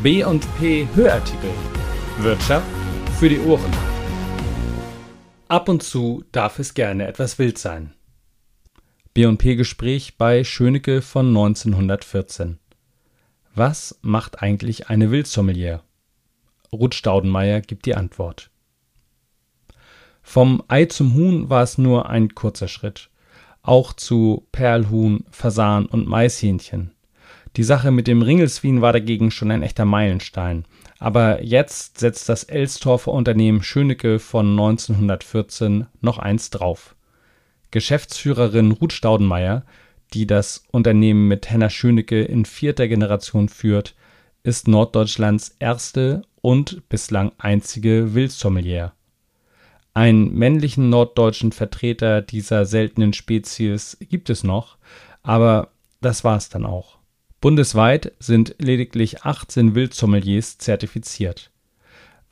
B&P Hörartikel. Wirtschaft für die Ohren. Ab und zu darf es gerne etwas wild sein. B&P Gespräch bei Schönecke von 1914. Was macht eigentlich eine Wildsommelier? Ruth Staudenmeier gibt die Antwort. Vom Ei zum Huhn war es nur ein kurzer Schritt. Auch zu Perlhuhn, Fasan und Maishähnchen. Die Sache mit dem Ringelswien war dagegen schon ein echter Meilenstein. Aber jetzt setzt das Elstorfer Unternehmen Schönecke von 1914 noch eins drauf. Geschäftsführerin Ruth Staudenmeier, die das Unternehmen mit Henna Schönecke in vierter Generation führt, ist Norddeutschlands erste und bislang einzige Wildsommelier. Einen männlichen norddeutschen Vertreter dieser seltenen Spezies gibt es noch, aber das war's dann auch. Bundesweit sind lediglich 18 Wildsommeliers zertifiziert.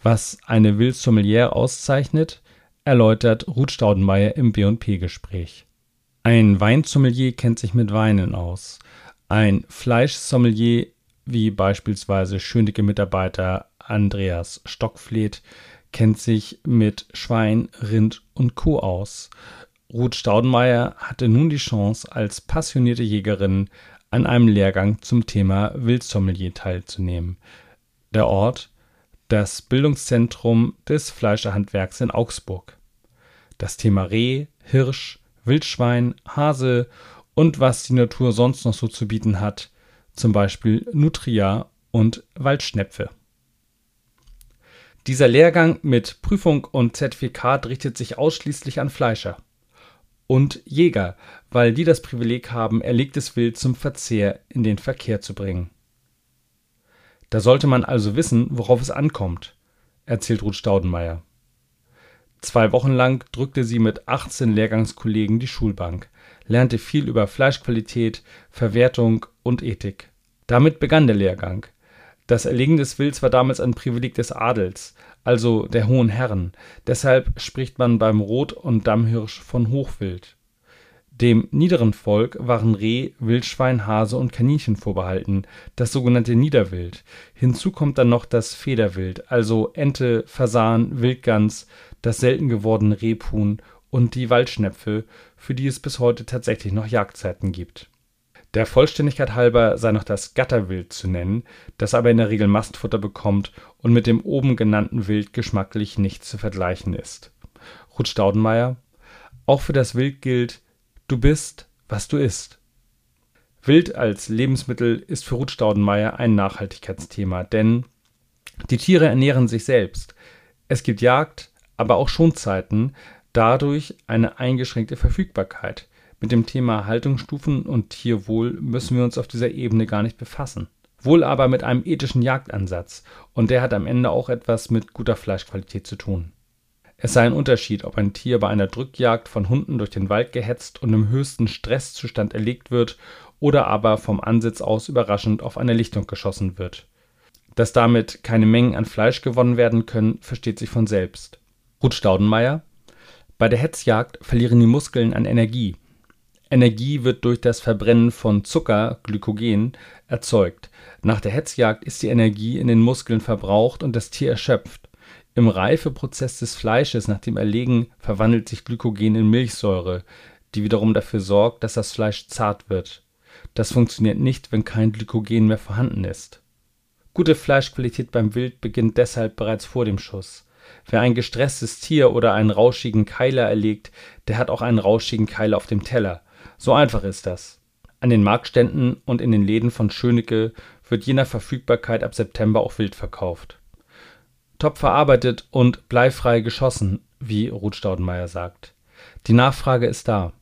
Was eine Wildsommelier auszeichnet, erläutert Ruth Staudenmeier im B&P-Gespräch. Ein Weinsommelier kennt sich mit Weinen aus. Ein Fleischsommelier, wie beispielsweise Schönecke-Mitarbeiter Andreas Stockfleet, kennt sich mit Schwein, Rind und Kuh aus. Ruth Staudenmeier hatte nun die Chance, als passionierte Jägerin an einem Lehrgang zum Thema Wildsommelier teilzunehmen. Der Ort das Bildungszentrum des Fleischerhandwerks in Augsburg. Das Thema Reh, Hirsch, Wildschwein, Hase und was die Natur sonst noch so zu bieten hat, zum Beispiel Nutria und Waldschnepfe. Dieser Lehrgang mit Prüfung und Zertifikat richtet sich ausschließlich an Fleischer und Jäger, weil die das Privileg haben, erlegtes Wild zum Verzehr in den Verkehr zu bringen. Da sollte man also wissen, worauf es ankommt, erzählt Ruth Staudenmeier. Zwei Wochen lang drückte sie mit 18 Lehrgangskollegen die Schulbank, lernte viel über Fleischqualität, Verwertung und Ethik. Damit begann der Lehrgang. Das Erlegen des Wilds war damals ein Privileg des Adels, also der hohen Herren, deshalb spricht man beim Rot und Dammhirsch von Hochwild. Dem niederen Volk waren Reh, Wildschwein, Hase und Kaninchen vorbehalten, das sogenannte Niederwild. Hinzu kommt dann noch das Federwild, also Ente, Fasan, Wildgans, das selten gewordene Rebhuhn und die Waldschnepfe, für die es bis heute tatsächlich noch Jagdzeiten gibt der Vollständigkeit halber sei noch das Gatterwild zu nennen, das aber in der Regel Mastfutter bekommt und mit dem oben genannten Wild geschmacklich nicht zu vergleichen ist. Ruth Staudenmeier Auch für das Wild gilt, du bist, was du isst. Wild als Lebensmittel ist für Ruth Staudenmeier ein Nachhaltigkeitsthema, denn die Tiere ernähren sich selbst. Es gibt Jagd, aber auch Schonzeiten, dadurch eine eingeschränkte Verfügbarkeit. Mit dem Thema Haltungsstufen und Tierwohl müssen wir uns auf dieser Ebene gar nicht befassen. Wohl aber mit einem ethischen Jagdansatz, und der hat am Ende auch etwas mit guter Fleischqualität zu tun. Es sei ein Unterschied, ob ein Tier bei einer Drückjagd von Hunden durch den Wald gehetzt und im höchsten Stresszustand erlegt wird oder aber vom Ansitz aus überraschend auf eine Lichtung geschossen wird. Dass damit keine Mengen an Fleisch gewonnen werden können, versteht sich von selbst. Ruth Staudenmeier Bei der Hetzjagd verlieren die Muskeln an Energie, Energie wird durch das Verbrennen von Zucker (Glykogen) erzeugt. Nach der Hetzjagd ist die Energie in den Muskeln verbraucht und das Tier erschöpft. Im Reifeprozess des Fleisches nach dem Erlegen verwandelt sich Glykogen in Milchsäure, die wiederum dafür sorgt, dass das Fleisch zart wird. Das funktioniert nicht, wenn kein Glykogen mehr vorhanden ist. Gute Fleischqualität beim Wild beginnt deshalb bereits vor dem Schuss. Wer ein gestresstes Tier oder einen rauschigen Keiler erlegt, der hat auch einen rauschigen Keiler auf dem Teller so einfach ist das. An den Marktständen und in den Läden von Schönecke wird je nach Verfügbarkeit ab September auch Wild verkauft. Top verarbeitet und bleifrei geschossen, wie Ruth Staudenmeier sagt. Die Nachfrage ist da.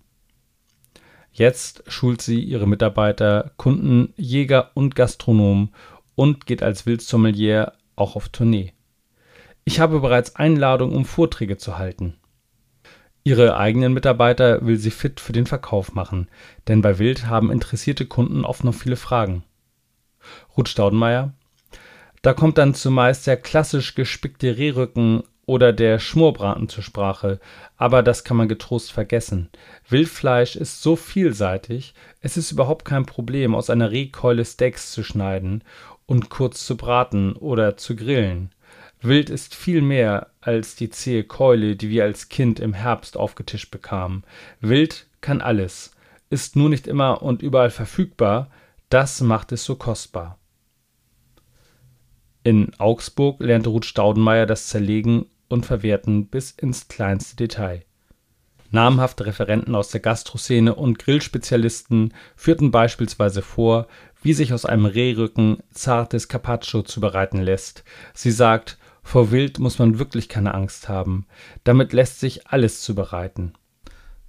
Jetzt schult sie ihre Mitarbeiter, Kunden, Jäger und Gastronomen und geht als Wildsommelier auch auf Tournee. Ich habe bereits Einladungen, um Vorträge zu halten. Ihre eigenen Mitarbeiter will sie fit für den Verkauf machen, denn bei Wild haben interessierte Kunden oft noch viele Fragen. Ruth Staudenmeier Da kommt dann zumeist der klassisch gespickte Rehrücken oder der Schmorbraten zur Sprache, aber das kann man getrost vergessen. Wildfleisch ist so vielseitig, es ist überhaupt kein Problem, aus einer Rehkeule Steaks zu schneiden und kurz zu braten oder zu grillen. Wild ist viel mehr als die zähe Keule, die wir als Kind im Herbst aufgetischt bekamen. Wild kann alles, ist nur nicht immer und überall verfügbar, das macht es so kostbar. In Augsburg lernte Ruth Staudenmeier das Zerlegen und Verwerten bis ins kleinste Detail. Namhafte Referenten aus der Gastroszene und Grillspezialisten führten beispielsweise vor, wie sich aus einem Rehrücken zartes Carpaccio zubereiten lässt. Sie sagt, vor Wild muss man wirklich keine Angst haben. Damit lässt sich alles zubereiten.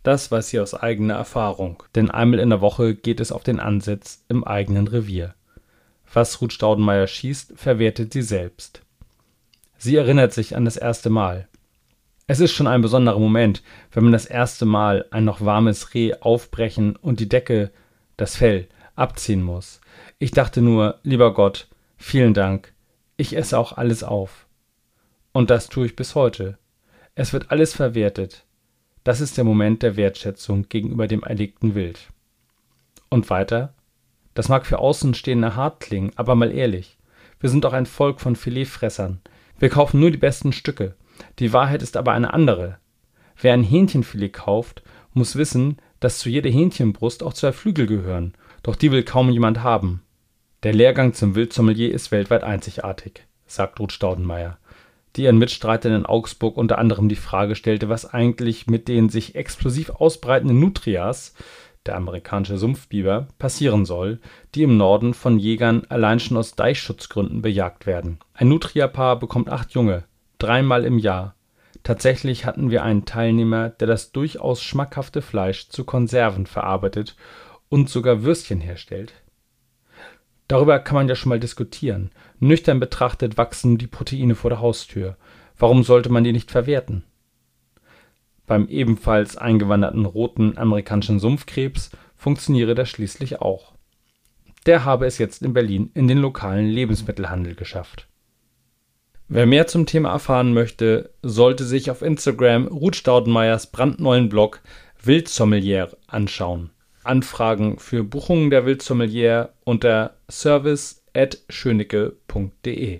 Das weiß sie aus eigener Erfahrung, denn einmal in der Woche geht es auf den Ansitz im eigenen Revier. Was Ruth Staudenmeier schießt, verwertet sie selbst. Sie erinnert sich an das erste Mal. Es ist schon ein besonderer Moment, wenn man das erste Mal ein noch warmes Reh aufbrechen und die Decke, das Fell, abziehen muss. Ich dachte nur, lieber Gott, vielen Dank, ich esse auch alles auf. Und das tue ich bis heute. Es wird alles verwertet. Das ist der Moment der Wertschätzung gegenüber dem erlegten Wild. Und weiter? Das mag für Außenstehende hart klingen, aber mal ehrlich. Wir sind doch ein Volk von Filetfressern. Wir kaufen nur die besten Stücke. Die Wahrheit ist aber eine andere. Wer ein Hähnchenfilet kauft, muss wissen, dass zu jeder Hähnchenbrust auch zwei Flügel gehören, doch die will kaum jemand haben. Der Lehrgang zum Wildsommelier ist weltweit einzigartig, sagt Ruth Staudenmeier, die ihren Mitstreitern in Augsburg unter anderem die Frage stellte, was eigentlich mit den sich explosiv ausbreitenden Nutrias, der amerikanische Sumpfbiber, passieren soll, die im Norden von Jägern allein schon aus Deichschutzgründen bejagt werden. Ein Nutriapaar bekommt acht Junge, dreimal im Jahr. Tatsächlich hatten wir einen Teilnehmer, der das durchaus schmackhafte Fleisch zu Konserven verarbeitet und sogar Würstchen herstellt. Darüber kann man ja schon mal diskutieren. Nüchtern betrachtet wachsen die Proteine vor der Haustür. Warum sollte man die nicht verwerten? Beim ebenfalls eingewanderten roten amerikanischen Sumpfkrebs funktioniere das schließlich auch. Der habe es jetzt in Berlin in den lokalen Lebensmittelhandel geschafft. Wer mehr zum Thema erfahren möchte, sollte sich auf Instagram Ruth Staudenmeyers brandneuen Blog Wildsommelier anschauen. Anfragen für Buchungen der Wildsommelier unter service@schönecke.de.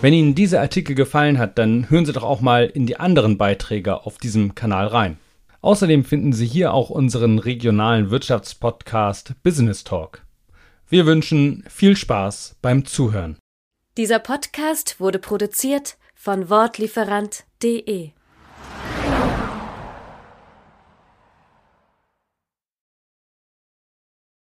Wenn Ihnen dieser Artikel gefallen hat, dann hören Sie doch auch mal in die anderen Beiträge auf diesem Kanal rein. Außerdem finden Sie hier auch unseren regionalen Wirtschaftspodcast Business Talk. Wir wünschen viel Spaß beim Zuhören. Dieser Podcast wurde produziert von Wortlieferant.de